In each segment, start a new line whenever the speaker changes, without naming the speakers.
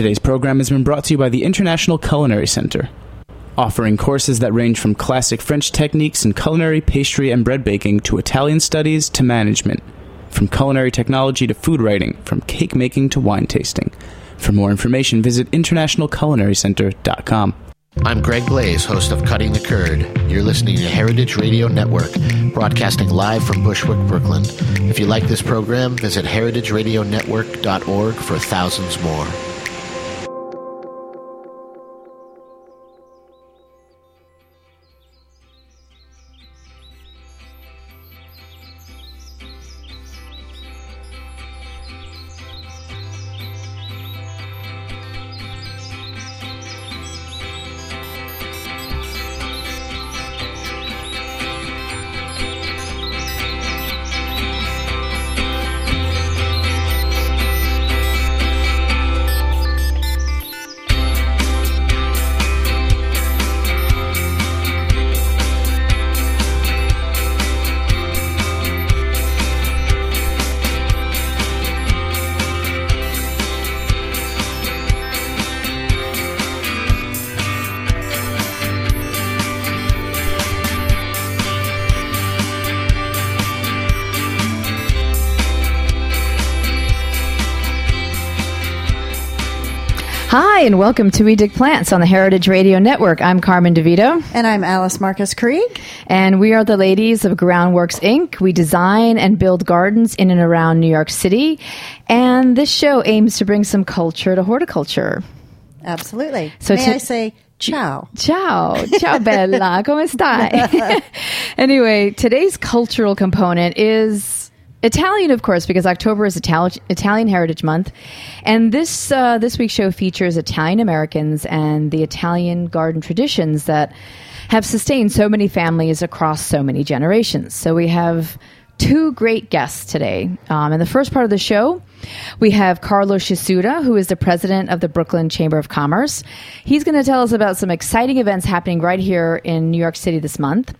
Today's program has been brought to you by the International Culinary Center, offering courses that range from classic French techniques in culinary, pastry, and bread baking to Italian studies to management, from culinary technology to food writing, from cake making to wine tasting. For more information, visit internationalculinarycenter.com.
I'm Greg Blaze, host of Cutting the Curd. You're listening to Heritage Radio Network, broadcasting live from Bushwick, Brooklyn. If you like this program, visit heritageradionetwork.org for thousands more.
Hi, and welcome to We Dig Plants on the Heritage Radio Network. I'm Carmen DeVito.
And I'm Alice Marcus Krieg.
And we are the ladies of Groundworks Inc. We design and build gardens in and around New York City. And this show aims to bring some culture to horticulture.
Absolutely. So May I say Ciao.
Ciao. Ciao, Bella. Come stai? anyway, today's cultural component is Italian, of course, because October is Itali- Italian Heritage Month, and this uh, this week's show features Italian Americans and the Italian garden traditions that have sustained so many families across so many generations. So we have two great guests today. Um, in the first part of the show, we have Carlo Scissura, who is the president of the Brooklyn Chamber of Commerce. He's going to tell us about some exciting events happening right here in New York City this month.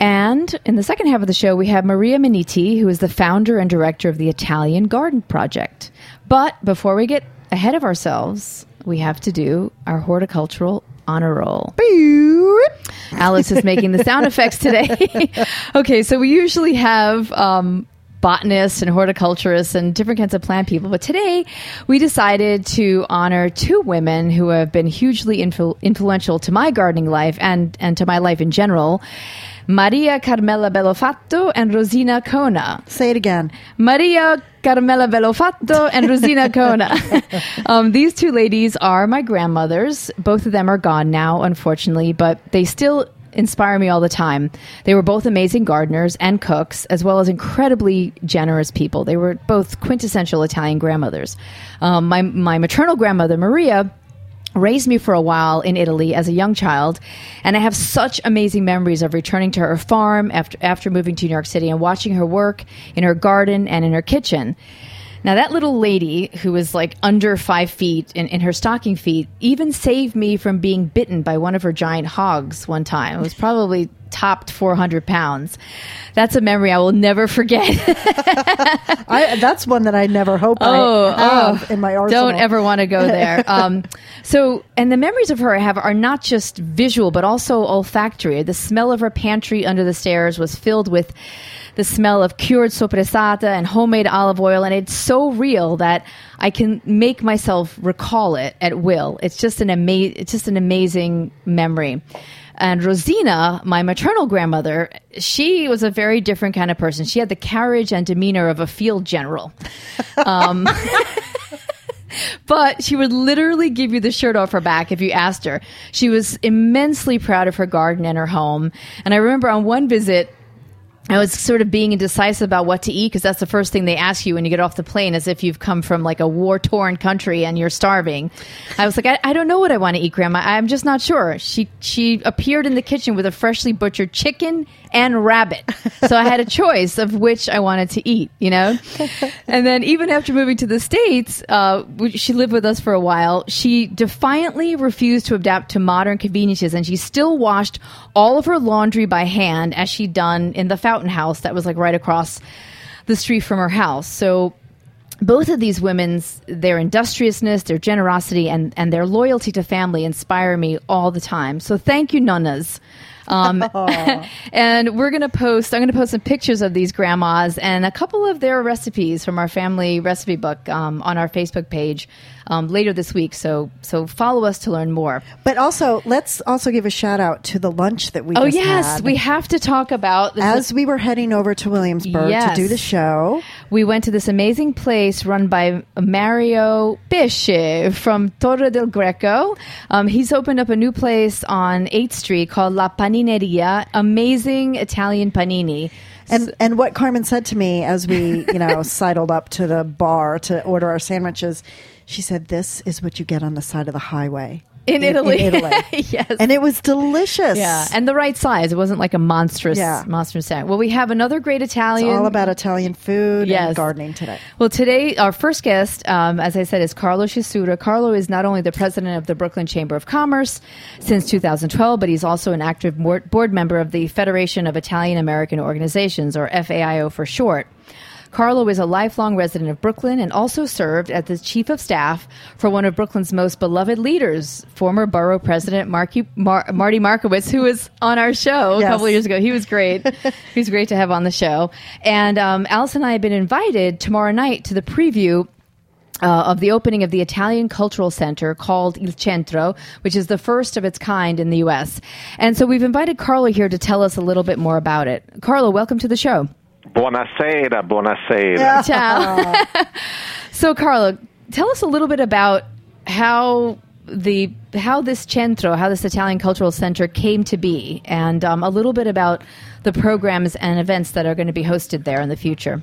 And in the second half of the show, we have Maria Menniti, who is the founder and director of the Italian Garden Project. But before we get ahead of ourselves, we have to do our horticultural honor roll. Alice is making the sound effects today. okay, so we usually have um, botanists and horticulturists and different kinds of plant people. But today we decided to honor two women who have been hugely influ- influential to my gardening life and, and to my life in general. Maria Carmela Bellofatto and Rosina Cona.
Say it again.
Maria Carmela Bellofatto and Rosina Cona. um, these two ladies are my grandmothers. Both of them are gone now, unfortunately, but they still inspire me all the time. They were both amazing gardeners and cooks, as well as incredibly generous people. They were both quintessential Italian grandmothers. Um, my, my maternal grandmother, Maria, raised me for a while in Italy as a young child, and I have such amazing memories of returning to her farm after after moving to New York City and watching her work in her garden and in her kitchen. Now, that little lady who was like under five feet in, in her stocking feet even saved me from being bitten by one of her giant hogs one time. It was probably topped 400 pounds. That's a memory I will never forget.
I, that's one that I never hope oh, I have oh, in my arsenal.
Don't ever want to go there. Um, so, and the memories of her I have are not just visual, but also olfactory. The smell of her pantry under the stairs was filled with the smell of cured soppressata and homemade olive oil, and it's so real that I can make myself recall it at will. It's just an ama- it's just an amazing memory. And Rosina, my maternal grandmother, she was a very different kind of person. She had the carriage and demeanor of a field general. Um, but she would literally give you the shirt off her back if you asked her. She was immensely proud of her garden and her home. And I remember on one visit, I was sort of being indecisive about what to eat because that's the first thing they ask you when you get off the plane, as if you've come from like a war torn country and you're starving. I was like, I, I, don't know what I want to eat, Grandma. I'm just not sure. She she appeared in the kitchen with a freshly butchered chicken and rabbit, so I had a choice of which I wanted to eat. You know, and then even after moving to the states, uh, she lived with us for a while. She defiantly refused to adapt to modern conveniences, and she still washed all of her laundry by hand as she'd done in the fountain house that was like right across the street from her house. So both of these women's their industriousness, their generosity, and and their loyalty to family inspire me all the time. So thank you, nonnas. Um, and we're going to post, I'm going to post some pictures of these grandmas and a couple of their recipes from our family recipe book um, on our Facebook page um, later this week. So, so follow us to learn more.
But also, let's also give a shout out to the lunch that we.
Oh yes,
had.
we have to talk about this
As we were heading over to Williamsburg
Yes.
to do the show,
We went to this amazing place run by Mario Pesce from Torre del Greco. Um, he's opened up a new place on 8th Street called La Panineria. Amazing Italian panini.
and and what Carmen said to me as we you know sidled up to the bar to order our sandwiches, she said, "This is what you get on the side of the highway
In Italy.
In Italy,
yes.
and it was delicious.
yeah, and the right size. It wasn't like a monstrous,
Yeah.
monstrous set. Well, we have another great Italian.
it's all about Italian food
Yes.
and gardening today.
Well, today, our first guest, um, as I said, is Carlo Scissura. Carlo is not only the president of the Brooklyn Chamber of Commerce since 2012, but he's also an active board board member of the Federation of Italian American Organizations, or FIAO for short. Carlo is a lifelong resident of Brooklyn and also served as the chief of staff for one of Brooklyn's most beloved leaders, former borough president Marky, Mar- Marty Markowitz, who was on our show a couple of years ago. He was great. he was great to have on the show. And um, Alice and I have been invited tomorrow night to the preview uh, of the opening of the Italian Cultural Center called Il Centro, which is the first of its kind in the U.S. And so we've invited Carlo here to tell us a little bit more about it. Carlo, welcome to the show.
Buonasera, buonasera.
Ciao. so, Carlo, tell us a little bit about how the how this centro, how this Italian Cultural Center came to be, and um, a little bit about the programs and events that are going to be hosted there in the future.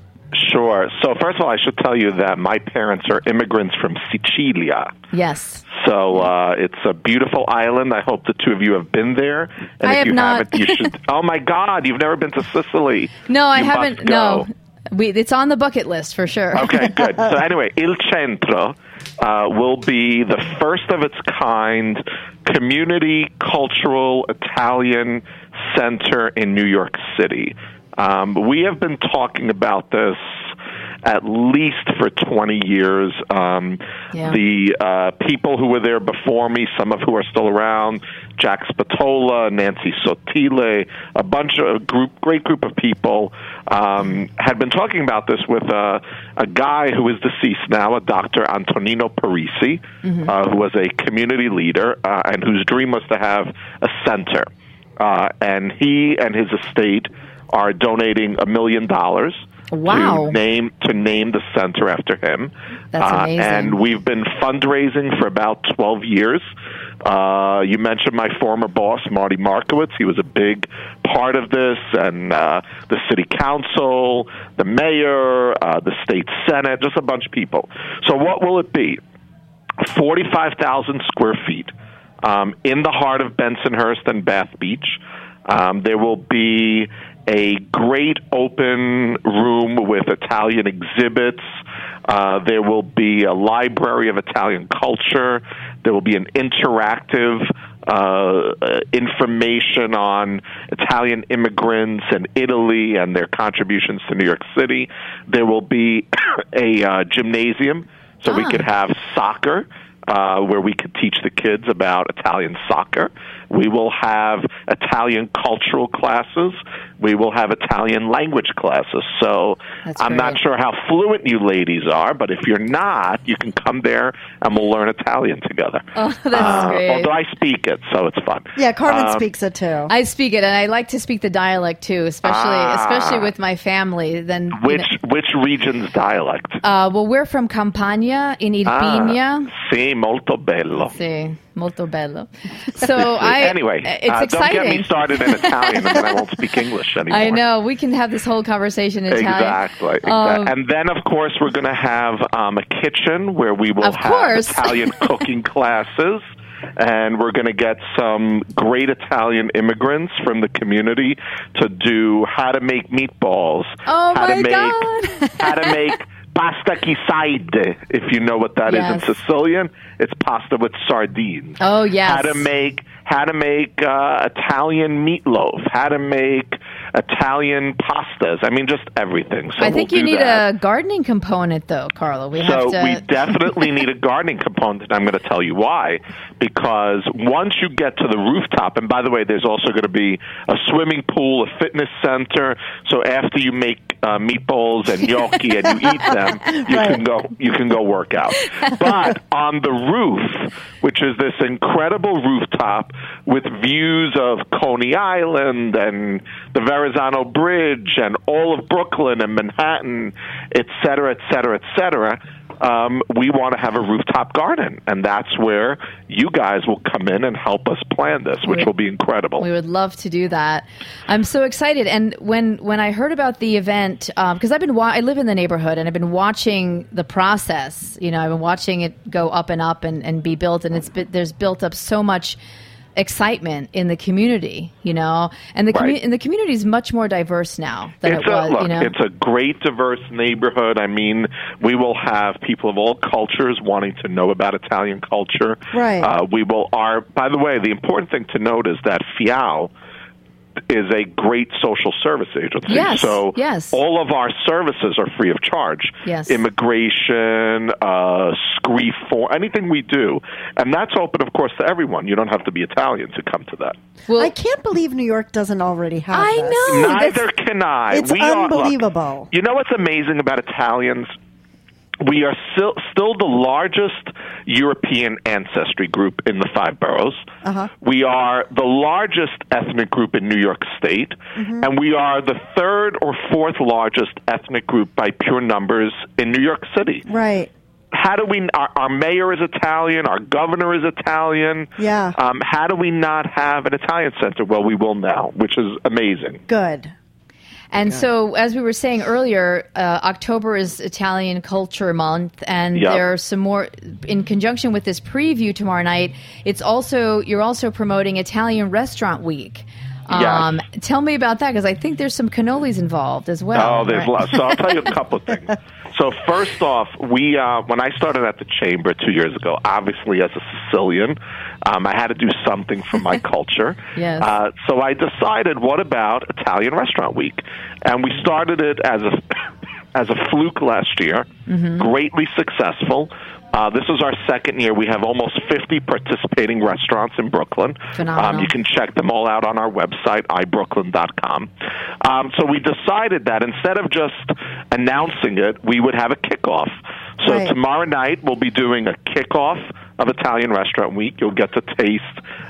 Sure. So, first of all, I should tell you that my parents are immigrants from Sicilia.
Yes.
So uh, it's a beautiful island. I hope the two of you have been there. And
I
if
have
you
not.
haven't, you should. Oh my God, you've never been to Sicily?
No, I
You
haven't. No, we, it's on the bucket list for sure.
Okay, good. So anyway, Il Centro uh, will be the first of its kind community cultural Italian center in New York City. Um, we have been talking about this at least for 20 years. Um,
Yeah.
The uh, people who were there before me, some of who are still around, Jack Spatola, Nancy Sotile, a bunch of a group, great group of people, um, had been talking about this with uh, a guy who is deceased now, a Dr. Antonino Parisi, uh, who was a community leader uh, and whose dream was to have a center. Uh, and he and his estate are donating a million dollars
Wow.
to name to name the center after him.
That's
Uh,
amazing.
and we've been fundraising for about 12 years. Uh, you mentioned my former boss, Marty Markowitz. He was a big part of this, and uh, the city council, the mayor, uh, the state senate, just a bunch of people. So, what will it be? 45,000 square feet um, in the heart of Bensonhurst and Bath Beach. Um, there will be a great open room with Italian exhibits. Uh, there will be a library of Italian culture. There will be an interactive uh, uh, information on Italian immigrants and Italy and their contributions to New York City. There will be a uh, gymnasium so we
Ah.
could have soccer uh, where we could teach the kids about Italian soccer. We will have Italian cultural classes. We will have Italian language classes. So
That's
I'm not sure how fluent you ladies are, but if you're not, you can come there and we'll learn Italian together.
Oh, that's
Uh,
great.
Although I speak it, so it's fun.
Yeah, Carmen
Um,
speaks it too.
I speak it, and I like to speak the dialect too, especially
Ah.
especially with my family. Then you
Which
know-
which region's dialect?
uh, well, we're from Campania in Irpinia.
Ah, sì, molto bello.
Sì, molto bello. So I
anyway,
it's
uh,
exciting.
don't get me started in Italian, and then I won't speak English anymore.
I know we can have this whole conversation in Italian.
Exactly. exactly.
Um,
and then, of course, we're going to have um, a kitchen where we will have
course.
Italian cooking classes. And we're going to get some great Italian immigrants from the community to do how to make meatballs,
Oh,
how
my
to make
God.
how to make pasta chissade. If you know what that is
Yes.
in Sicilian, it's pasta with sardines
Oh yes.
how to make how to make uh, Italian meatloaf, how to make Italian pastas. I mean, just everything. So
I think
we'll
you need
that.
a gardening component, though, Carlo. We
So
have to.
we definitely need a gardening component. I'm going to tell you why. Because once you get to the rooftop, and by the way, there's also going to be a swimming pool, a fitness center. So after you make uh, meatballs and gnocchi and you eat them, you can go you can go work out. But on the roof, which is this incredible rooftop with views of Coney Island and the Verrazano Bridge and all of Brooklyn and Manhattan, et cetera, et cetera, et cetera um, we want to have a rooftop garden, and that's where you guys will come in and help us plan this, which
We-
will be incredible.
We would love to do that. I'm so excited. And when when I heard about the event, because I've been wa- I live in the neighborhood and I've been watching the process. You know, I've been watching it go up and up and, and be built, and it's been, there's built up so much excitement in the community. You know, and the commu-
Right.
and the community is much more diverse now than
it's
it was.
a look.
you know,
It's a great, diverse neighborhood. I mean, we will have people of all cultures wanting to know about Italian culture.
Right.
Uh, we will. Our. By the way, the important thing to note is that Fial is a great social service agency.
Yes,
So
yes.
all of our services are free of charge.
Yes.
Immigration, uh, scree for anything we do, and that's open, of course, to everyone. You don't have to be Italian to come to that.
well,
I can't believe New York doesn't already have
I
this.
know.
Neither
that's-
can I.
It's
we Are,
unbelievable.
look, you know what's amazing about Italians? We are still still the largest European ancestry group in the five boroughs.
Uh-huh.
We are the largest ethnic group in New York State,
Mm-hmm.
and we are the third or fourth largest ethnic group by pure numbers in New York City.
Right.
How do we? Our, our mayor is Italian. Our governor is Italian.
Yeah.
Um, how do we not have an Italian center? Well, we will now, which is amazing.
Good.
And so, as we were saying earlier, uh, October is Italian Culture Month, and
Yep.
there are some more in conjunction with this preview tomorrow night. It's also you're also promoting Italian Restaurant Week. Um, Tell me about that because I think there's some cannolis involved as well.
Oh, there's
right?
lots. So I'll tell you a couple of things. So first off, we uh, when I started at the chamber two years ago, obviously as a Sicilian, um, I had to do something for my culture.
Yes.
Uh, so I decided, what about Italian Restaurant Week? And we started it as a as a fluke last year,
Mm-hmm.
greatly successful. Uh, this is our second year. We have almost 50 participating restaurants in Brooklyn. Um, you can check them all out on our website, ibrooklyn.com. Um, so we decided that instead of just announcing it, we would have a kickoff. So
Right.
tomorrow night we'll be doing a kickoff of Italian Restaurant Week. You'll get to taste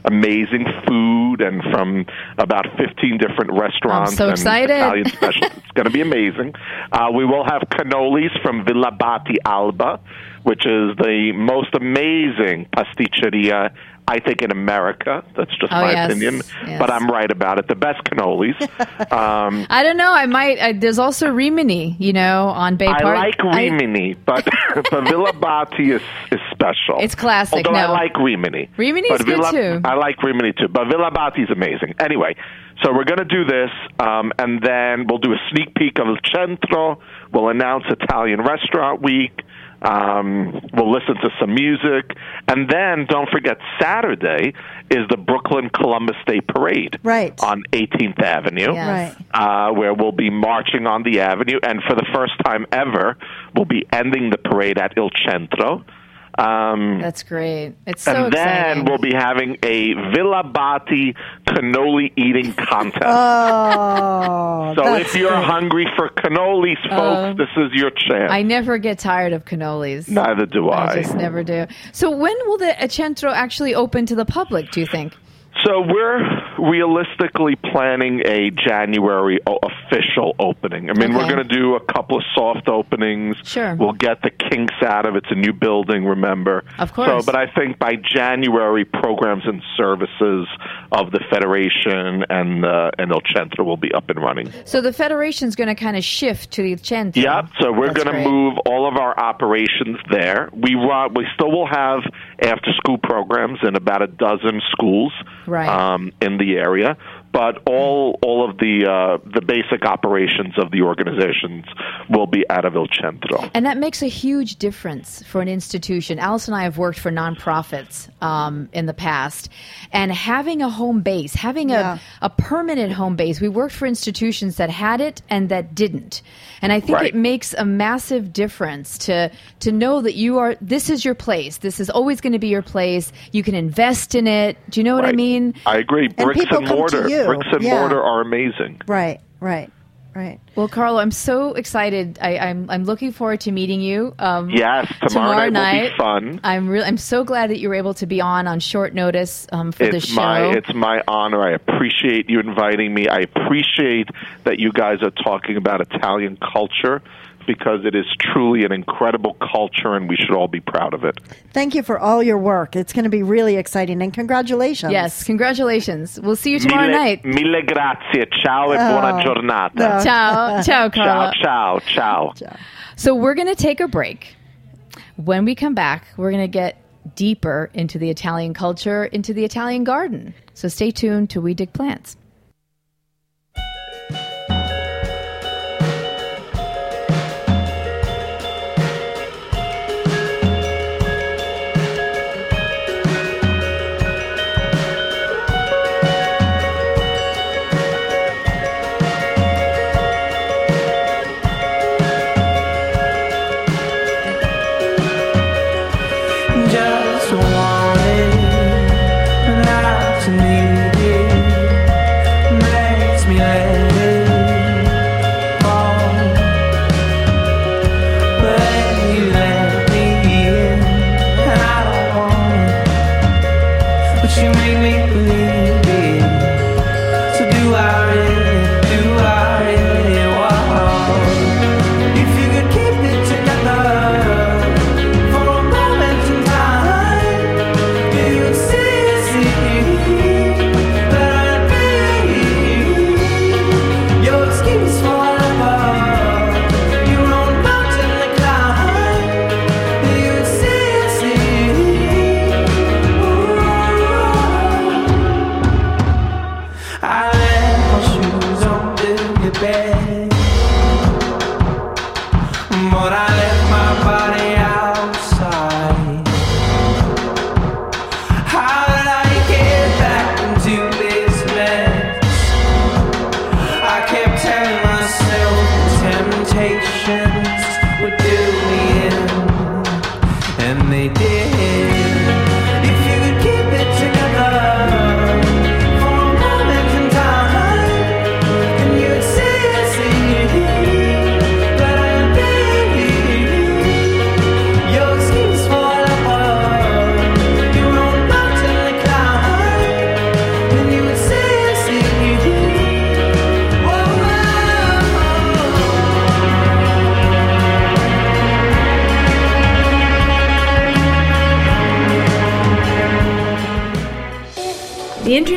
amazing food and from about 15 different restaurants
I'm so
and
excited.
Italian specials. it's going to be amazing. Uh, we will have cannolis from Villabate Alba, which is the most amazing pasticceria I think in America. That's just
Oh,
my
yes,
opinion,
yes.
but I'm right about it. The best cannolis. um,
I don't know. I might. Uh, there's also Rimini, you know, on Bay
I
Park.
like Rimini, but but Villabate is, is special.
It's classic,
Although I like Rimini.
Rimini is good
Villa,
too.
I like Rimini too, but Villabate is amazing. Anyway, so we're going to do this, um, and then we'll do a sneak peek of El Centro. We'll announce Italian Restaurant Week. Um, we'll listen to some music, and then don't forget Saturday is the Brooklyn Columbus Day Parade
Right.
on 18th Avenue
Yes.
Right.
uh, where we'll be marching on the avenue, and for the first time ever, we'll be ending the parade at Il Centro. Um,
That's great. It's so
and then we'll be having a Villabate cannoli eating contest.
Oh,
so if you're
great.
hungry for cannolis, folks, this is your chance.
I never get tired of cannolis.
Neither do I.
I just never do. So when will the Centro actually open to the public? Do you think?
So we're realistically planning a January official opening. I mean, we're going to do a couple of soft openings.
Sure.
We'll get the kinks out of it. It's a new building, remember?
Of course.
So, but I think by January, programs and services of the Federation and uh, and El Centro will be up and running.
So the federation's going to kind of shift to the El Centro.
Yep. So we're going to move all of our operations there. We run, we still will have after school programs in about a dozen schools
Right.
um, in the area, but all all of the uh, the basic operations of the organizations will be out of Il Centro.
And that makes a huge difference for an institution. Alice and I have worked for nonprofits um, in the past, and having a home base, having a,
Yeah.
a permanent home base, we worked for institutions that had it and that didn't. And I think
Right.
it makes a massive difference to to know that you are this is your place. This is always going to be your place. You can invest in it. Do you know what I mean?
I agree. Bricks
people
and
come to
mortar.
You.
Bricks and
Yeah.
mortar are amazing.
Right, right, right.
Well, Carlo, I'm so excited. I, I'm I'm looking forward to meeting you. Um,
Yes, tomorrow, night, will be fun.
I'm really I'm so glad that you were able to be on on short notice um, for the
It's
show.
my it's my honor. I appreciate you inviting me. I appreciate that you guys are talking about Italian culture because it is truly an incredible culture and we should all be proud of it.
Thank you for all your work. It's going to be really exciting, and congratulations.
yes, congratulations. We'll see you tomorrow
mille,
night.
Mille grazie. Ciao e buona oh. giornata.
no.
Ciao, ciao, Carlo.
Ciao, ciao, ciao.
So we're going to take a break. When we come back, we're going to get deeper into the Italian culture, into the Italian garden. So stay tuned to We Dig Plants.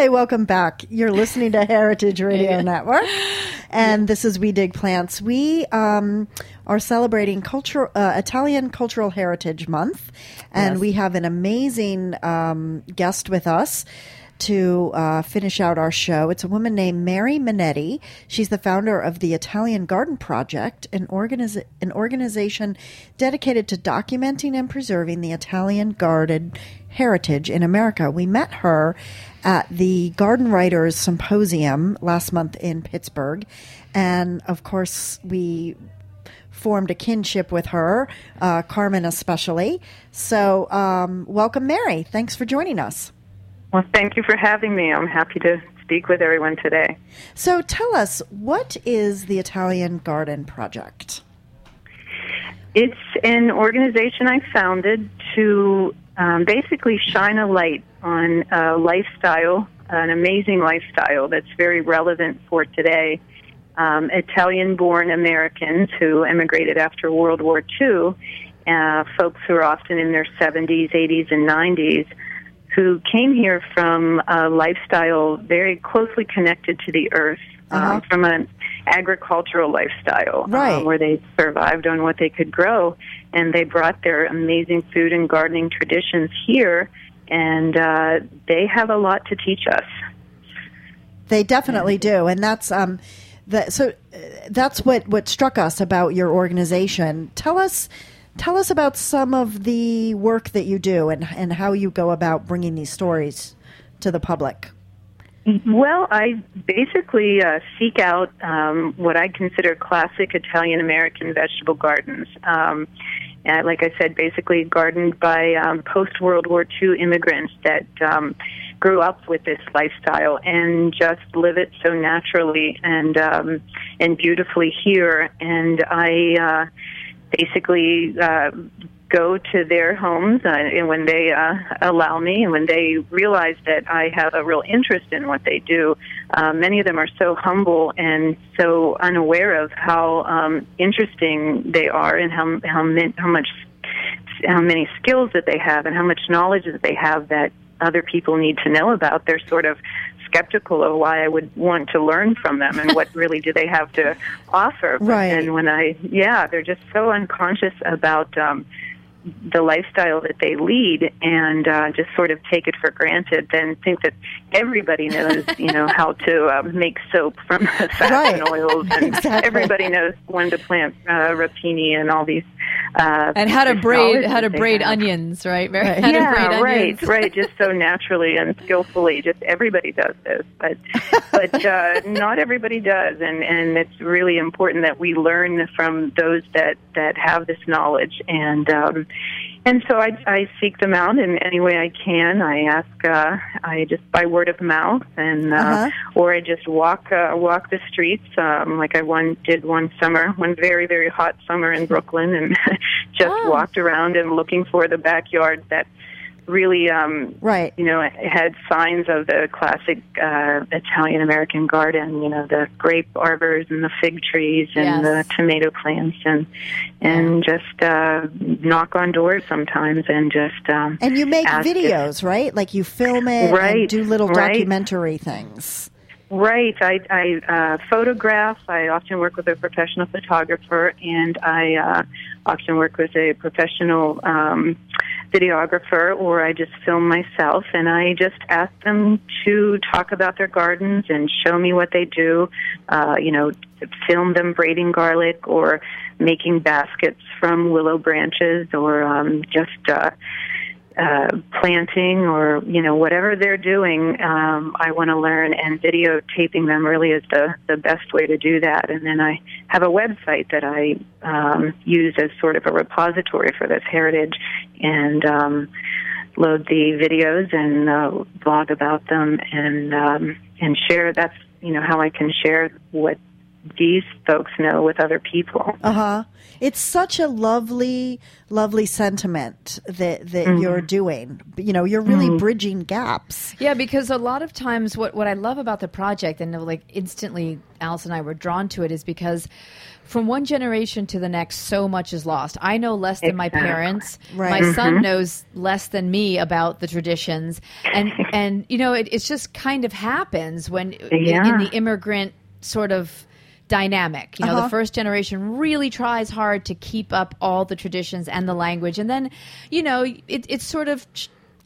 Hi, welcome back. You're listening to Heritage Radio Network, and this is We Dig Plants. We um, are celebrating cultural uh, Italian Cultural Heritage Month, and we have an amazing um, guest with us to uh, finish out our show. It's a woman named Mary Menniti. She's the founder of the Italian Garden Project, an, an organization dedicated to documenting and preserving the Italian garden heritage in America. We met her at the Garden Writers Symposium last month in Pittsburgh. And of course, we formed a kinship with her, uh, Carmen especially. So, um, welcome, Mary. Thanks for joining us.
Well, thank you for having me. I'm happy to speak with everyone today.
So, tell us, what is the Italian Garden Project?
It's an organization I founded to um, basically shine a light on a lifestyle, an amazing lifestyle that's very relevant for today. Um, Italian born Americans who emigrated after World War II, uh, folks who are often in their 70s, 80s, and 90s, who came here from a lifestyle very closely connected to the earth,
Uh-huh.
um, from an agricultural lifestyle,
Right.
um, where they survived on what they could grow, and they brought their amazing food and gardening traditions here, and uh, they have a lot to teach us.
They definitely do, and that's um, the, so uh, that's what what struck us about your organization. Tell us, tell us about some of the work that you do and and how you go about bringing these stories to the public.
Well, I basically uh, seek out um, what I consider classic Italian American vegetable gardens. Um, and like I said, basically gardened by um, post World War II immigrants that um, grew up with this lifestyle and just live it so naturally and um, and beautifully here. And I uh, basically uh, go to their homes uh, and when they uh, allow me and when they realize that I have a real interest in what they do. Uh, many of them are so humble and so unaware of how um, interesting they are and how how, min- how much how many skills that they have and how much knowledge that they have that other people need to know about. They're sort of skeptical of why I would want to learn from them and what really do they have to offer. But
Right.
And when I, yeah, they're just so unconscious about um, the lifestyle that they lead and uh, just sort of take it for granted, then think that everybody knows, you know, how to uh, make soap from fats
Right.
and oils, and
Exactly.
everybody knows when to plant uh, rapini and all these. Uh,
And how to braid how to braid
have.
onions, right?
Right.
How to
yeah,
braid
right,
onions.
right. Just so naturally and skillfully. Just everybody does this, but but uh, not everybody does, and and it's really important that we learn from those that that have this knowledge and. Um, and so I, I seek them out in any way I can. I ask, uh, I just by word of mouth, and uh,
Uh-huh.
or I just walk uh, walk the streets, um, like I one did one summer, one very very hot summer in Brooklyn, and just
Oh.
walked around and looking for the backyards that really um
Right.
you know had signs of the classic uh Italian American garden you know the grape arbors and the fig trees and
Yes.
the tomato plants and and just uh knock on doors sometimes and just um
And you make
ask if-
videos, right? Like you film it and
Right,
do little
right.
documentary things.
Right. I, I uh, photograph. I often work with a professional photographer, and I uh, often work with a professional um, videographer, or I just film myself. And I just ask them to talk about their gardens and show me what they do. Uh, you know, film them braiding garlic or making baskets from willow branches, or um, just. Uh, uh, planting or you know whatever they're doing, um, I want to learn, and videotaping them really is the the best way to do that. And then I have a website that I um, use as sort of a repository for this heritage, and um, load the videos and uh, blog about them, and um, and share. That's you know how I can share what these folks know with other people.
Uh huh. It's such a lovely, lovely sentiment that that
Mm-hmm.
you're doing. You know, you're really bridging gaps.
Yeah, because a lot of times, what what I love about the project, and like instantly, Alice and I were drawn to it, is because from one generation to the next, so much is lost. I know less than my parents.
Right.
My son knows less than me about the traditions, and and you know, it it's just kind of happens when in- in, the immigrant sort of dynamic. You know,
Uh-huh.
the first generation really tries hard to keep up all the traditions and the language, and then, you know, it, it's sort of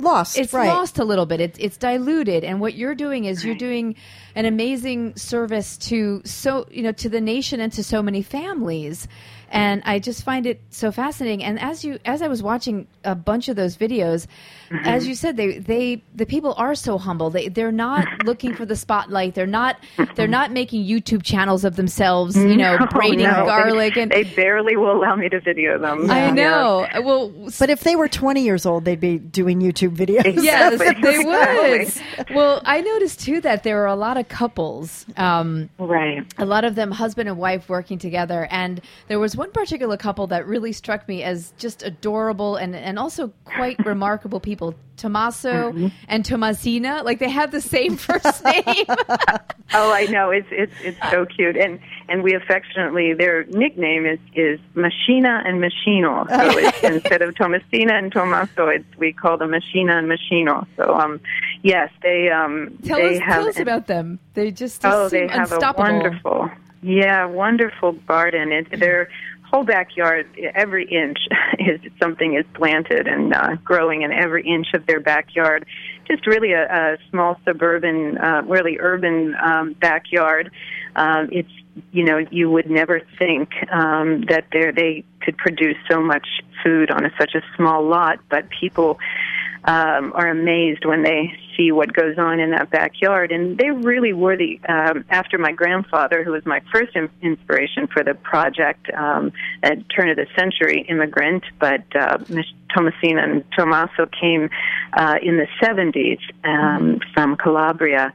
Lost,
it's
right?
lost a little bit. It's it's diluted, and what you're doing is you're doing an amazing service to so you know to the nation and to so many families. And I just find it so fascinating. And as you as I was watching a bunch of those videos,
Mm-hmm.
as you said, they they the people are so humble. They they're not looking for the spotlight. They're not they're not making YouTube channels of themselves. You know,
No,
braiding
no.
garlic
They,
and.
they barely will allow me to video them.
I
Yeah.
know. Well,
But if they were 20 years old, they'd be doing YouTube videos.
Yes, they would. Well, I noticed too that there were a lot of couples, um,
Right.
a lot of them husband and wife working together, and there was one particular couple that really struck me as just adorable and, and also quite remarkable people Tommaso
Mm-hmm.
and Tomasina. Like they have the same first name.
Oh, I know. It's it's it's so cute, and and we affectionately their nickname is is Machina and Machino. So it's, instead of Tomasina and Tomaso, it's we call them Machina and Machino. So um, yes, they um
tell
they
us,
have
tell us about them. They just,
Oh,
just
they have
unstoppable.
a wonderful, yeah, wonderful garden. It, their whole backyard, every inch is something is planted and uh, growing in every inch of their backyard. Just really a, a small suburban, uh, really urban um, backyard. Um, it's you know you would never think um, that they could produce so much food on a, such a small lot, but people um, are amazed when they see what goes on in that backyard. And they really were the, um, after my grandfather, who was my first in- inspiration for the project, um, at turn of the century immigrant, but uh, Ms. Tomasina and Tommaso came uh, in the 70s um, from Calabria.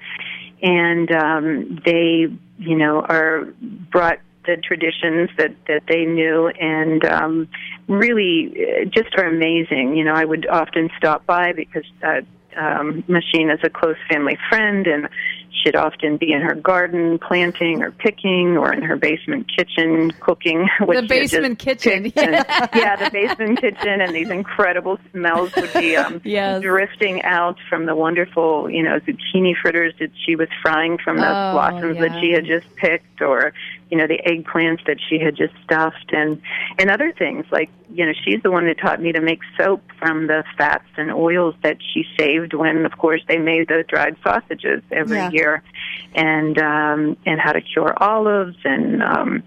And um, they, you know, are brought the traditions that that they knew and um really uh, just are amazing you know i would often stop by because uh um machine is a close family friend and she'd often be in her garden planting or picking or in her basement kitchen cooking
The
she had just
basement kitchen.
picked. And, yeah the basement kitchen and these incredible smells would be um
Yes.
drifting out from the wonderful you know zucchini fritters that she was frying from the
Oh,
blossoms that she had just picked or you know the eggplants that she had just stuffed and and other things. Like you know she's the one that taught me to make soap from the fats and oils that she saved when of course they made the dried sausages every
Yeah.
year. And um and how to cure olives and um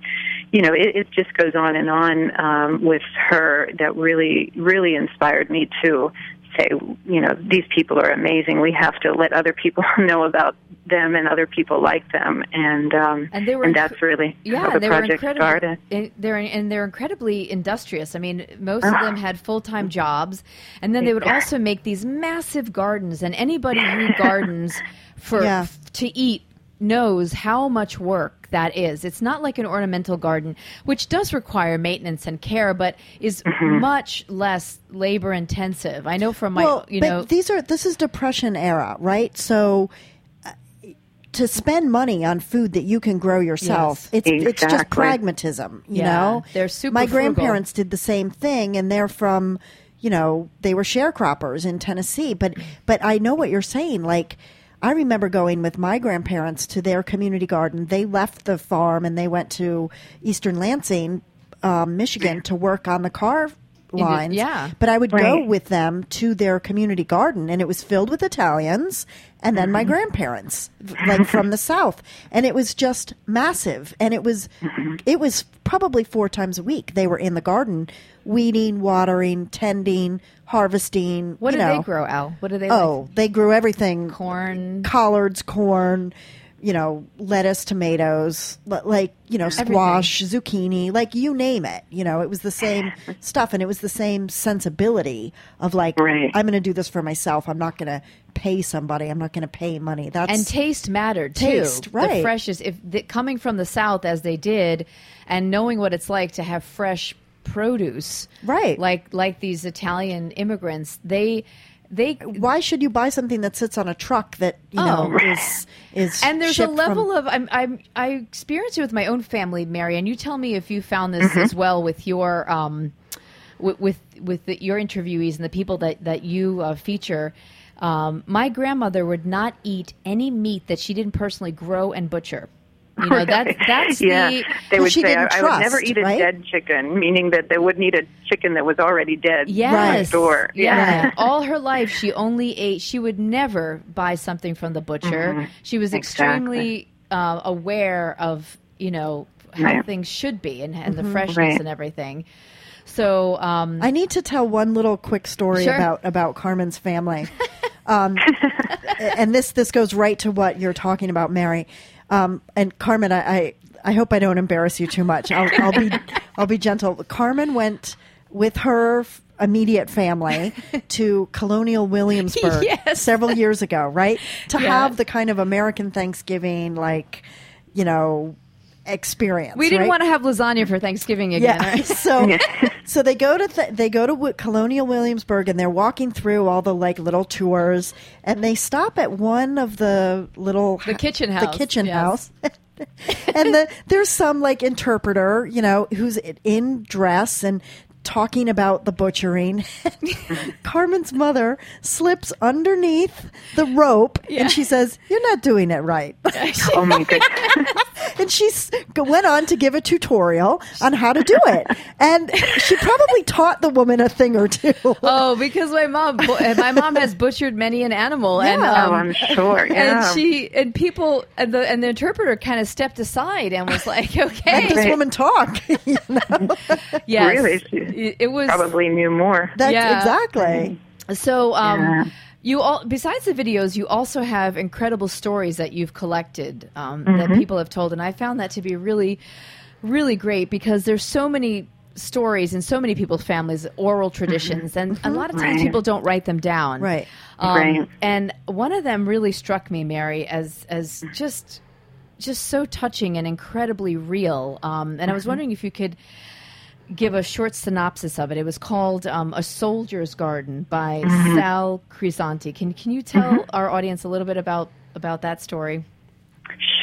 you know it, it just goes on and on um with her that really really inspired me to say you know these people are amazing we have to let other people know about them and other people like them and um
And they were
and that's really
Yeah,
how the
they were
project
incredible.
started
and They're and they're incredibly industrious. I mean, most of them had full time jobs, and then they would also make these massive gardens. And anybody who gardens for
Yeah.
to eat knows how much work that is. It's not like an ornamental garden, which does require maintenance and care, but is
Mm-hmm.
much less labor intensive. I know from my,
well,
you
but
know,
these are this is depression era, right? So uh, to spend money on food that you can grow yourself,
Yes.
it's it's just pragmatism, you
Yeah,
know.
they're super
My
frugal.
grandparents did the same thing, and they're from, you know, they were sharecroppers in Tennessee. But but I know what you're saying, like. I remember going with my grandparents to their community garden. They left the farm and they went to Eastern Lansing, um, Michigan, to work on the car lines.
yeah.
But I would go with them to their community garden, and it was filled with Italians and then
Mm-hmm.
my grandparents, like from the South, and it was just massive. And it was,
Mm-hmm.
it was probably four times a week they were in the garden, weeding, watering, tending, harvesting.
what
you
do
know.
they grow, Al? What do they
Oh, they grew everything.
Corn.
collards, corn. You know, lettuce, tomatoes, like you know, squash, zucchini, like you name it. You know, it was the same stuff, and it was the same sensibility of like,
Right.
I'm going to do this for myself. I'm not going to pay somebody. I'm not going to pay money. That's
and taste mattered too.
Taste, right.
The freshest, if the, coming from the south as they did, and knowing what it's like to have fresh produce,
Right.
Like like these Italian immigrants, they they
why should you buy something that sits on a truck that you know
Oh.
is is
and there's a level
from,
of I'm, I'm I experienced it with my own family, Mary, and you tell me if you found this
Mm-hmm.
as well with your um with with, with the, your interviewees and the people that that you uh, feature. Um, my grandmother would not eat any meat that she didn't personally grow and butcher. You know that's that's
yeah,
the
they would
she
say, I,
didn't
I would never eat a
right?
dead chicken, meaning that they wouldn't eat a chicken that was already dead.
Yes.
Store.
Yeah. All her life, she only ate. She would never buy something from the butcher. She was extremely uh, aware of you know how
Right.
things should be and, and the
Mm-hmm.
freshness
Right.
and everything. So um,
I need to tell one little quick story
Sure.
about about Carmen's family, um, and this this goes right to what you're talking about, Mary. Um, and Carmen, I, I I hope I don't embarrass you too much. I'll, I'll be I'll be gentle. Carmen went with her immediate family to Colonial Williamsburg
Yes.
several years ago, right? To
Yeah.
have the kind of American Thanksgiving, like you know, experience.
We didn't
right?
want to have lasagna for Thanksgiving again.
Yeah.
right?
so so they go to th- they go to Wi- Colonial Williamsburg and they're walking through all the like little tours and they stop at one of the little
The kitchen house the
kitchen
yes.
house. and the, there's some like interpreter, you know, who's in dress and talking about the butchering. Carmen's mother slips underneath the rope and she says, "You're not doing it right."
Oh my goodness.
and she went on to give a tutorial on how to do it. And she probably taught the woman a thing or two.
Oh, because my mom, my mom has butchered many an animal, and
Yeah.
oh,
um,
I'm sure. Yeah.
and she and people and the and the interpreter kind of stepped aside and was like, Okay.
Let
"Okay,
this woman talk. You know?
yes,
Really?
It, it was
probably knew more.
That's
Yeah.
exactly.
So, um,
Yeah.
you all besides the videos, you also have incredible stories that you've collected um,
Mm-hmm.
that people have told, and I found that to be really, really great because there's so many stories in so many people's families, oral traditions, and a lot of times
Right.
people don't write them down.
Right.
Um,
Right.
And one of them really struck me, Mary, as as just just so touching and incredibly real. Um, and I was wondering if you could give a short synopsis of it. It was called um, "A Soldier's Garden" by Sal Crisanti. Can can you tell our audience a little bit about about that story?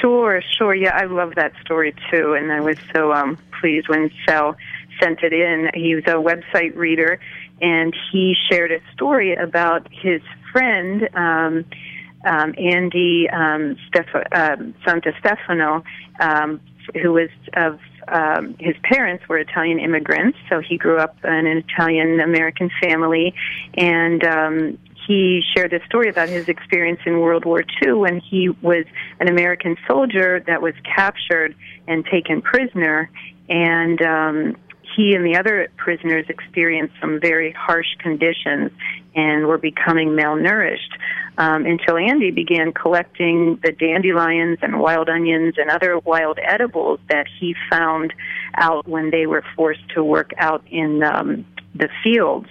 Sure, sure. Yeah, I love that story too, and I was so um, pleased when Sal sent it in. He was a website reader, and he shared a story about his friend um, um, Andy um, Stef- um, Santa Stefano, um, who was of um, his parents were Italian immigrants, so he grew up in an Italian American family, and um, he shared a story about his experience in World War II when he was an American soldier that was captured and taken prisoner, and um, he and the other prisoners experienced some very harsh conditions and were becoming malnourished um, until Andy began collecting the dandelions and wild onions and other wild edibles that he found out when they were forced to work out in um, the fields.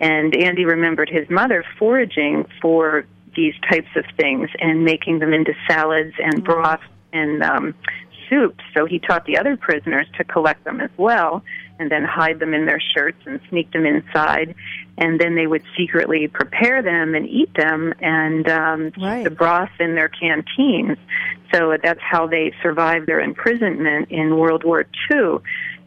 And Andy remembered his mother foraging for these types of things and making them into salads and broth and um, soups. So he taught the other prisoners to collect them as well and then hide them in their shirts and sneak them inside. And then they would secretly prepare them and eat them and um,
Right.
the broth in their canteens. So that's how they survived their imprisonment in World War II.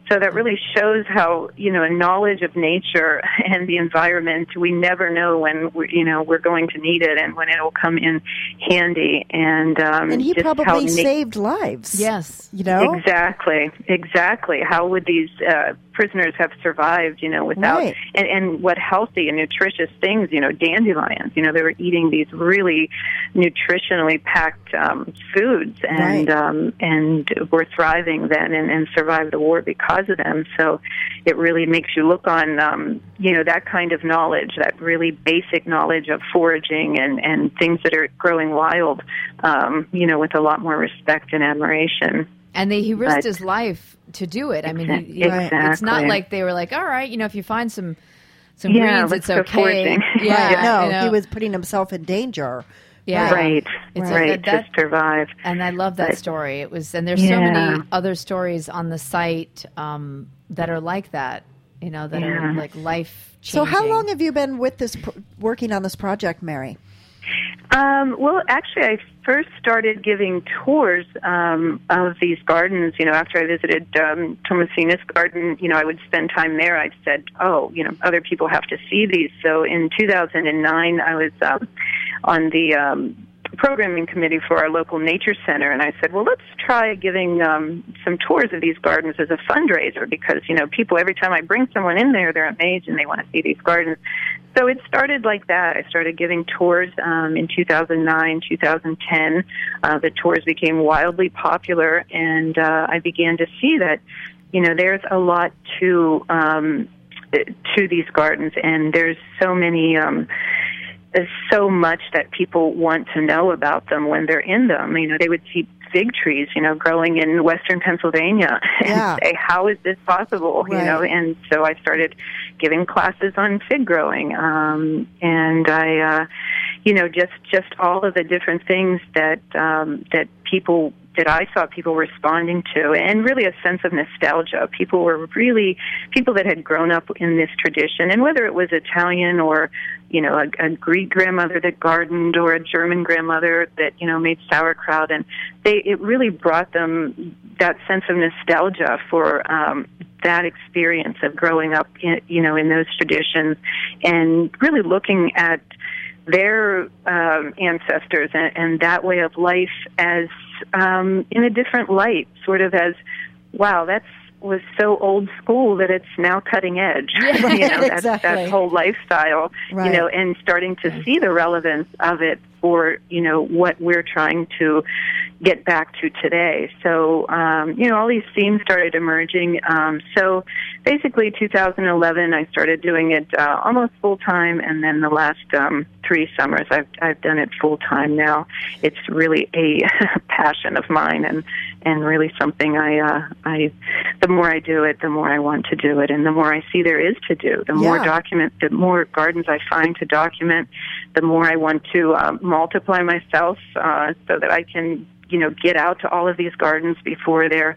So that really shows how you know a knowledge of nature and the environment. We never know when we you know we're going to need it and when it will come in handy. And um,
And he
just how
probably
na-
saved lives.
Yes.
You know?
Exactly, exactly. How would these uh, prisoners have survived, you know, without
Right.
and, and what healthy and nutritious things, you know, dandelions. You know, they were eating these really nutritionally packed um, foods, and
Right.
um, and were thriving then and, and survived the war because of them. So it really makes you look on, um, you know, that kind of knowledge, that really basic knowledge of foraging and and things that are growing wild, um, you know, with a lot more respect and admiration.
And they, he risked
But-
his life to do it. I mean, he, he-
Exactly.
it's not like they were like, "All right, you know, if you find some some
Yeah,
greens, it's okay."
foraging.
Yeah,
Right.
no,
you know.
he was putting himself in danger.
Yeah.
Right,
It's a-
right,
that-
to survive.
And I love that
But-
story. It was, and there's so many other stories on the site um, that are like that. You know, that are like life. Changing.
So, how long have you been with this, pro- working on this project, Mary?
Um, well, actually, I first started giving tours um, of these gardens. You know, after I visited um, Tomasina's garden, you know, I would spend time there. I said, "Oh, you know, other people have to see these." So in 2009, I was um, on the um, programming committee for our local nature center, and I said, "Well, let's try giving um, some tours of these gardens as a fundraiser because you know, people every time I bring someone in there, they're amazed and they want to see these gardens." So it started like that. I started giving tours um, in 2009, 2010. Uh, the tours became wildly popular, and uh, I began to see that, you know, there's a lot to um, to these gardens, and there's so many. Um, there's so much that people want to know about them when they're in them. You know, they would see fig trees, you know, growing in western Pennsylvania and
Yeah.
say, how is this possible? You know, and so I started giving classes on fig growing. Um, and I, uh, you know, just, just all of the different things that, um, that people that I saw people responding to, and really a sense of nostalgia. People were really people that had grown up in this tradition, and whether it was Italian or you know a, a Greek grandmother that gardened or a German grandmother that you know made sauerkraut, and they it really brought them that sense of nostalgia for um, that experience of growing up, in, you know, in those traditions, and really looking at their um, ancestors and, and that way of life as um, in a different light, sort of as, wow, that's was so old school that it's now cutting edge. you know, that,
exactly.
that whole lifestyle,
Right.
you know, and starting to see the relevance of it for, you know, what we're trying to get back to today. So, um, you know, all these themes started emerging. Um, so basically 2011, I started doing it uh, almost full time, and then the last um, three summers, I've, I've done it full time now. It's really a passion of mine and, and really something I, uh, I, the more I do it, the more I want to do it, and the more I see there is to do, the more document, the more gardens I find to document, the more I want to uh, multiply myself uh, so that I can, you know, get out to all of these gardens before they're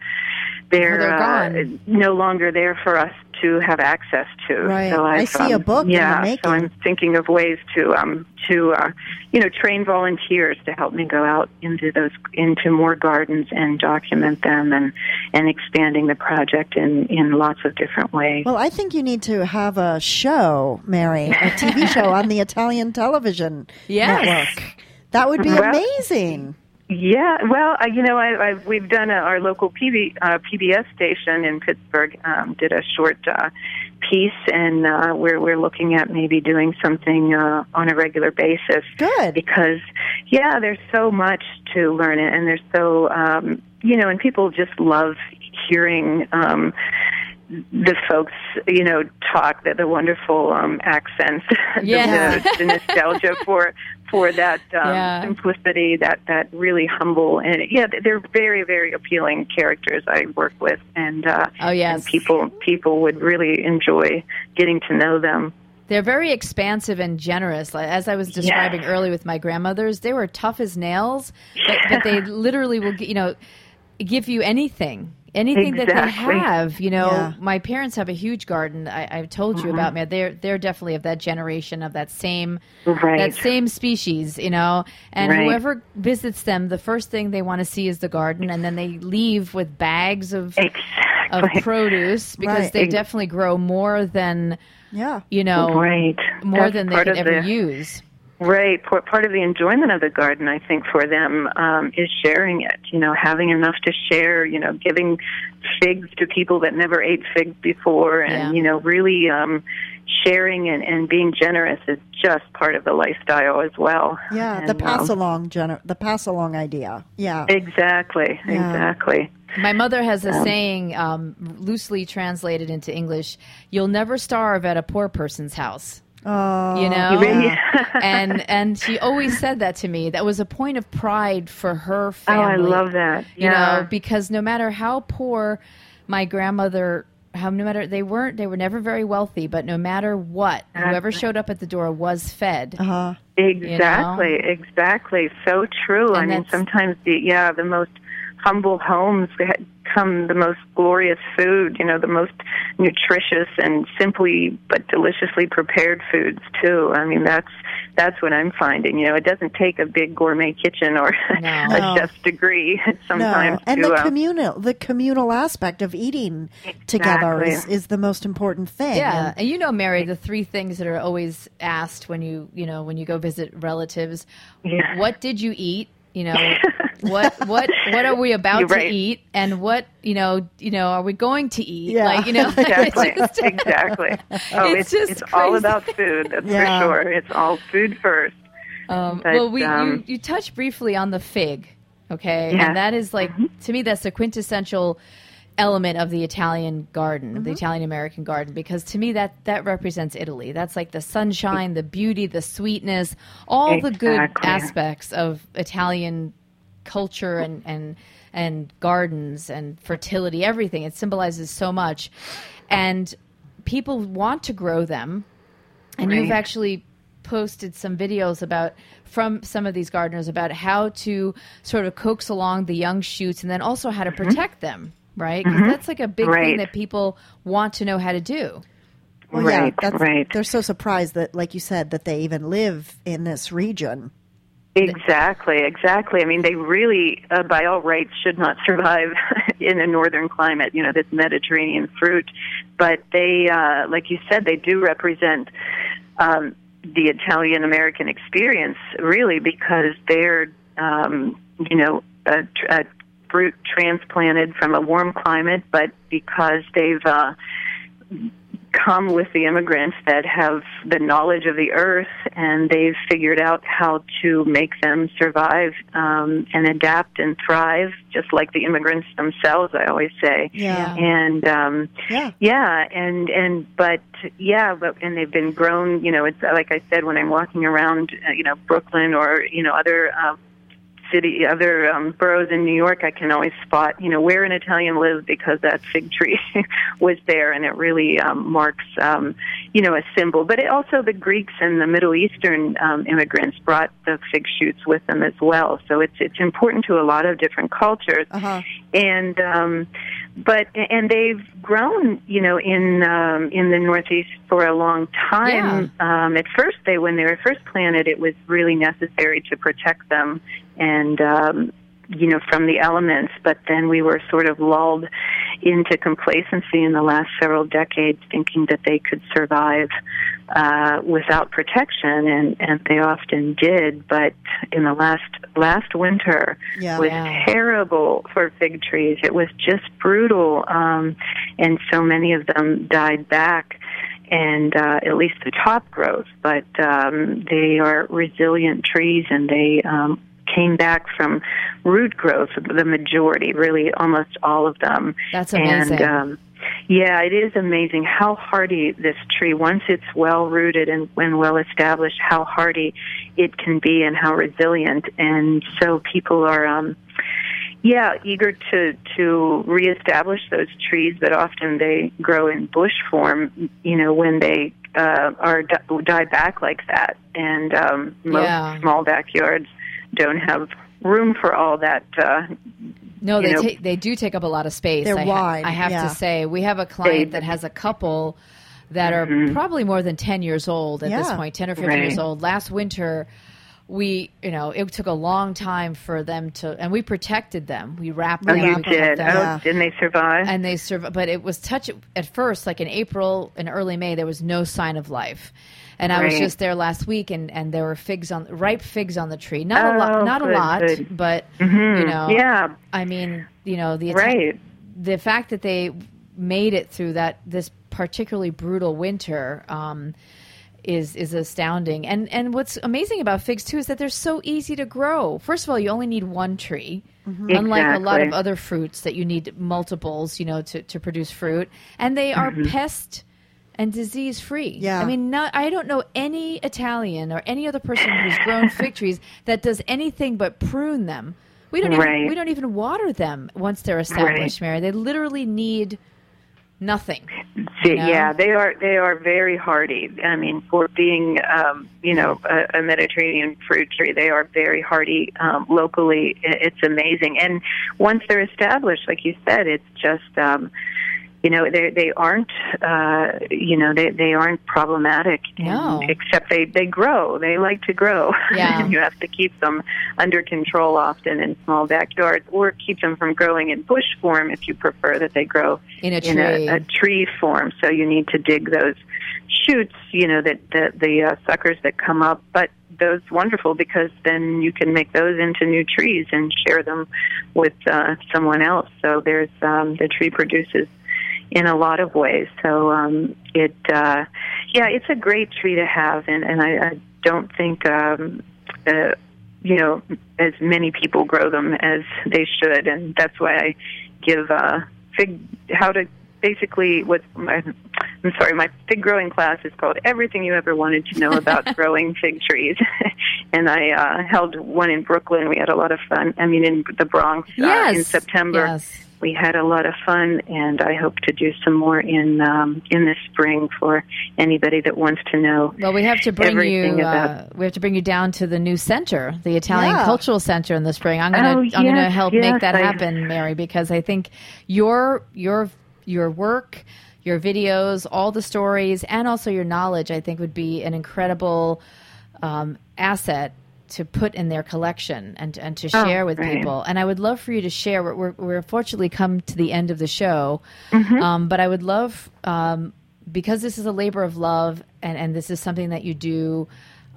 they're,
they're
uh, no longer there for us to have access to.
Right.
So
I
I've,
see a
um,
book in the
Yeah,
making.
so I'm thinking of ways to um to uh you know train volunteers to help me go out into those into more gardens and document them and and expanding the project in in lots of different ways.
Well, I think you need to have a show, Mary, a TV show on the Italian television
Yes.
network. That would be
Well-
amazing.
Yeah, well, I, you know, I, I, we've done a, our local PB, uh, PBS station in Pittsburgh um, did a short uh, piece, and uh, we're we're looking at maybe doing something uh, on a regular basis.
Good.
because yeah, there's so much to learn, and there's so um, you know, and people just love hearing. Um, the folks, you know, talk the, the wonderful um, accents, the-
Yeah.
the, the nostalgia for for that um,
Yeah.
simplicity, that that really humble, and yeah, they're very very appealing characters I work with, and uh,
Oh, yes.
and people people would really enjoy getting to know them.
They're very expansive and generous. As I was describing earlier with my grandmothers, they were tough as nails, but, but they literally will, you know, give you anything, anything that they have. You know,
Yeah.
my parents have a huge garden. I, I've told
Mm-hmm.
you about me. They're they're definitely of that generation of that same
Right.
that same species. You know, and
Right.
whoever visits them, the first thing they want to see is the garden, and then they leave with bags of of produce because
Right.
they
Ex-
definitely grow more than
Yeah.
you know
Right.
more
That's
than they
part
could ever
the-
use.
Right. Part part of the enjoyment of the garden, I think, for them um, is sharing it. You know, having enough to share. You know, giving figs to people that never ate figs before, and
Yeah.
you know, really um, sharing and, and being generous is just part of the lifestyle as well.
Yeah,
And,
the
um,
pass along gener- the pass along idea. Yeah.
Exactly.
Yeah.
Exactly.
My mother has a saying, um, loosely translated into English: "You'll never starve at a poor person's house."
Oh,
You know,
Really?
and and she always said that to me. That was a point of pride for her
Oh,
family.
I love that.
You know, because no matter how poor my grandmother, how no matter they weren't, they were never very wealthy. But no matter what, whoever showed up at the door was fed.
uh-huh.
Exactly, exactly. So true. I mean, sometimes the yeah, the most humble homes ha- come the most glorious food. You know, the most nutritious and simply but deliciously prepared foods too. I mean, that's that's what I'm finding. You know, it doesn't take a big gourmet kitchen or
No.
a
No.
chef's degree sometimes
no, and
to
the
uh,
communal the communal aspect of eating together is, is the most important thing.
Yeah,
And-
and you know, Mary, the three things that are always asked when you, you know, when you go visit relatives.
Yeah.
What did you eat? You know, what what what are we about
You're
to
right.
eat? And what you know, you know, are we going to eat?
Yeah.
Like you know,
exactly,
it's just-
exactly. Oh,
It's
it's
just
it's, all about food. That's
Yeah.
for sure. It's all food first.
Um,
But,
well, we
um,
you, you touched briefly on the fig, okay,
Yeah.
and that is like to me that's the quintessential element of the Italian garden, the mm-hmm. Italian American garden, because to me that that represents Italy. That's like the sunshine, the beauty, the sweetness, all the good aspects of Italian culture and and and gardens and fertility, everything. It symbolizes so much, and people want to grow them. And you've actually posted some videos about from some of these gardeners about how to sort of coax along the young shoots and then also how to mm-hmm. protect them, right? 'Cause that's like a big thing that people want to know how to do.
Well, yeah,
Right,
that's,
right.
They're so surprised that, like you said, that they even live in this region.
Exactly, exactly. I mean, they really, uh, by all rights, should not survive in a northern climate. You know, this Mediterranean fruit, but they, uh, like you said, they do represent um, the Italian American experience, really, because they're, um, you know, a, a fruit transplanted from a warm climate, but because they've uh, come with the immigrants that have the knowledge of the earth and they've figured out how to make them survive um, and adapt and thrive just like the immigrants themselves i always say
Yeah.
and um
Yeah.
yeah and and but yeah but and they've been grown you know it's like i said when i'm walking around uh, you know brooklyn or you know other um city other um boroughs in new york i can always spot you know where an italian lives because that fig tree was there and it really um marks um you know a symbol. But it also the greeks and the middle eastern um immigrants brought the fig shoots with them as well. So it's it's important to a lot of different cultures.
Uh-huh.
and um but and they've grown you know in um in the northeast for a long time. Um at first they when they were first planted it was really necessary to protect them. And um you know from the elements but then we were sort of lulled into complacency in the last several decades thinking that they could survive uh without protection and and they often did but in the last last winter
Yeah.
was
Yeah.
terrible for fig trees. It was just brutal, um, and so many of them died back, and uh, at least the top growth. But um, they are resilient trees, and they um, came back from root growth. The majority, really, almost all of them.
That's amazing.
And, um, yeah, it is amazing how hardy this tree, once it's well rooted and, and well established, how hardy it can be and how resilient. And so people are, um, yeah, eager to to reestablish those trees, but often they grow in bush form. You know, when they uh, are di- die back like that, and um, most
Yeah.
small backyards don't have room for all that. Uh,
No, they
know-
take they do take up a lot of space.
They're
I, ha-
wide,
I have
yeah.
to say, we have a client
They-
that has a couple that
Mm-hmm.
are probably more than ten years old at this point, ten or fifteen years old. Last winter, we you know it took a long time for them to, and we protected them. We wrapped
oh,
them.
you did?
them.
Oh,
Yeah.
didn't they survive?
and they survived. But it was touch at first, like in April and early May, there was no sign of life. And I was just there last week, and, and there were figs on ripe figs on the tree. Not a lot,
Oh,
not
good,
a lot,
good.
but
Mhm.
you know,
yeah,
I mean, you know, the
right.
the fact that they made it through that this particularly brutal winter um, is is astounding. And and what's amazing about figs too is that they're so easy to grow. First of all, you only need one tree. Unlike a lot of other fruits that you need multiples, you know, to, to produce fruit, and they are pest and disease free.
Yeah.
I mean, not, I don't know any Italian or any other person who's grown fig trees that does anything but prune them. We don't even
Right.
we don't even water them once they're established, Mary. They literally need nothing.
The-
know?
Yeah, they are they are very hardy. I mean, for being um, you know a, a Mediterranean fruit tree, they are very hardy um, locally. It's amazing, and once they're established, like you said, it's just um, you know they they aren't uh, you know they they aren't problematic.
No.
and- except they they grow. They like to grow.
Yeah.
and you have to keep them under control often in small backyards, or keep them from growing in bush form if you prefer that they grow
In a
in
tree.
a, a tree form. So you need to dig those shoots, you know, that the, the uh, suckers that come up. But those wonderful because then you can make those into new trees and share them with uh, someone else. So there's um, the tree produces in a lot of ways. So um, it, uh, yeah, it's a great tree to have, and, and I, I don't think. Um, uh, you know, as many people grow them as they should, and that's why I give uh, fig how to basically what my, I'm sorry, my fig growing class is called "Everything You Ever Wanted to Know About Growing Fig Trees," and I uh, held one in Brooklyn. We had a lot of fun. I mean, in the Bronx uh, in
Yes.
September.
Yes.
We had a lot of fun, and I hope to do some more in um, in the spring for anybody that wants to know.
Well, we have to bring you. Uh, we have to bring you down to the new center, the Italian
Yeah.
Cultural Center, in the spring. I'm gonna.
Oh,
I'm gonna
yes,
help make that
I-
happen, Mary, because I think your your your work, your videos, all the stories, and also your knowledge, I think would be an incredible um, asset to put in their collection and and to
Oh,
share with
great.
people. And I would love for you to share. We're we're, we're unfortunately come to the end of the show,
Mm-hmm.
um, but I would love um, because this is a labor of love and and this is something that you do,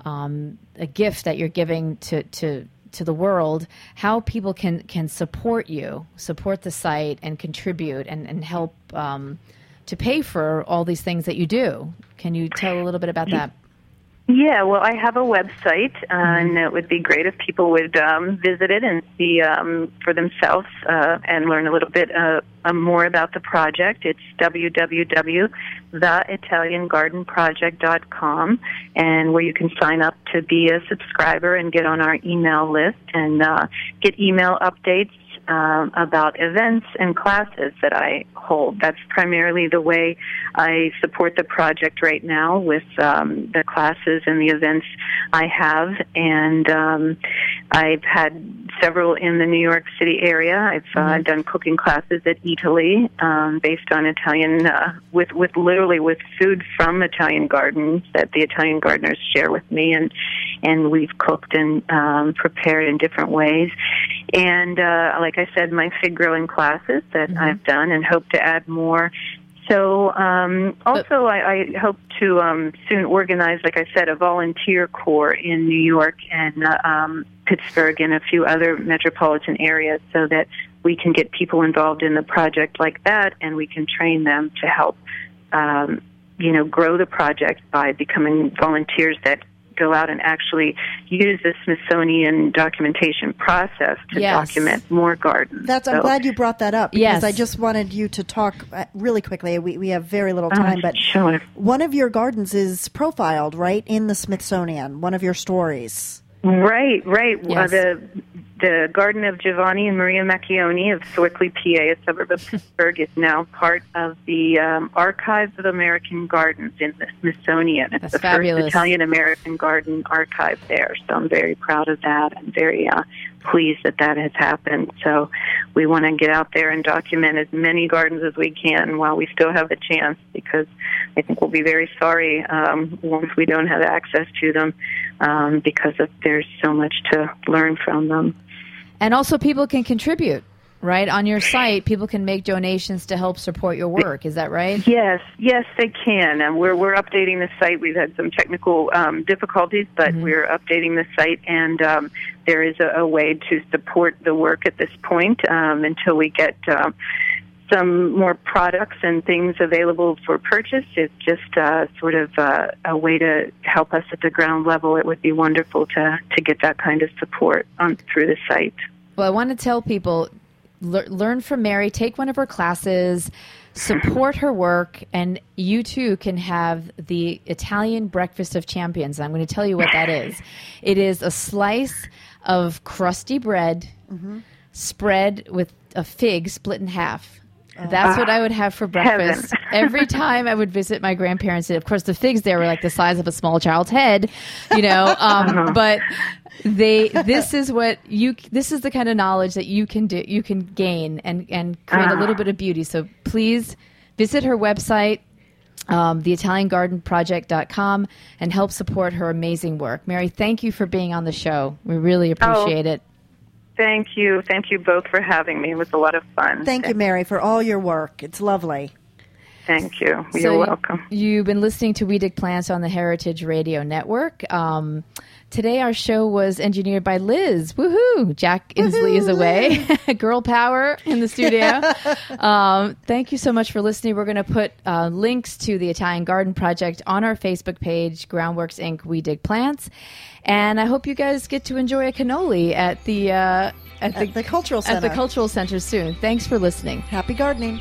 um, a gift that you're giving to to to the world how people can can support you support the site and contribute and and help um, to pay for all these things that you do can you tell a little bit about that
Yeah, well, I have a website, uh, and it would be great if people would um, visit it and see um, for themselves uh, and learn a little bit uh, uh, more about the project. It's www.theitaliangardenproject.com, and where you can sign up to be a subscriber and get on our email list and uh, get email updates um, about events and classes that I hold. That's primarily the way I support the project right now with um, the classes and the events I have. And um, I've had several in the New York City area. I've uh, done cooking classes at Eataly um, based on Italian, uh, with with literally with food from Italian gardens that the Italian gardeners share with me, and and we've cooked and um, prepared in different ways. And uh, like I said, my fig growing classes that I've done and hope to add more. So um, also, I, I hope to um, soon organize, like I said, a volunteer corps in New York and uh, um, Pittsburgh and a few other metropolitan areas, so that we can get people involved in the project like that, and we can train them to help, um, you know, grow the project by becoming volunteers that go out and actually use the Smithsonian documentation process to
Yes.
document more gardens.
That's. I'm glad you brought that up because
Yes.
I just wanted you to talk uh, really quickly. We we have very little time, but
sure.
one of your gardens is profiled right in the Smithsonian. One of your stories.
Right, right.
Yes.
Uh, the the Garden of Giovanni and Maria Macchioni of Sewickley, PA, a suburb of Pittsburgh, is now part of the um, Archives of American Gardens in the Smithsonian. It's
That's
the
fabulous.
first Italian American garden archive there. So I'm very proud of that and very uh, pleased that that has happened. So we want to get out there and document as many gardens as we can while we still have a chance because I think we'll be very sorry um, once we don't have access to them um, because of, there's so much to learn from them.
And also people can contribute right on your site people can make donations to help support your work is that right
Yes, yes, they can. And we're we're updating the site. We've had some technical um, difficulties, but we're updating the site, and um, there is a, a way to support the work at this point um, until we get. Um, some more products and things available for purchase. It's just uh, sort of uh, a way to help us at the ground level. It would be wonderful to to get that kind of support on through the site.
Well, I want to tell people lear- learn from Mary, take one of her classes, support her work, and you too can have the Italian Breakfast of Champions. I'm going to tell you what that is. It is a slice of crusty bread spread with a fig split in half. That's what I would have for breakfast every time I would visit my grandparents. And of course, the figs there were like the size of a small child's head, you know. Um, But they, this is what you. This is the kind of knowledge that you can do. You can gain and and create a little bit of beauty. So please visit her website. Um, theitaliangardenproject.com and help support her amazing work. Mary, thank you for being on the show. We really appreciate it.
Thank you, thank you both for having me. It was a lot of fun.
Thank you, Mary, for all your work. It's lovely.
Thank you. You're
y-
welcome.
You've been listening to We Dig Plants on the Heritage Radio Network. Um, today, our show was engineered by Liz. Woohoo! Jack Inslee is away. Girl power in the studio. um, thank you so much for listening. We're going to put uh, links to the Italian Garden Project on our Facebook page, Groundworks Inc. We Dig Plants. And I hope you guys get to enjoy a cannoli at the uh, at,
At the Cultural
at the cultural center soon. Thanks for listening.
Happy gardening.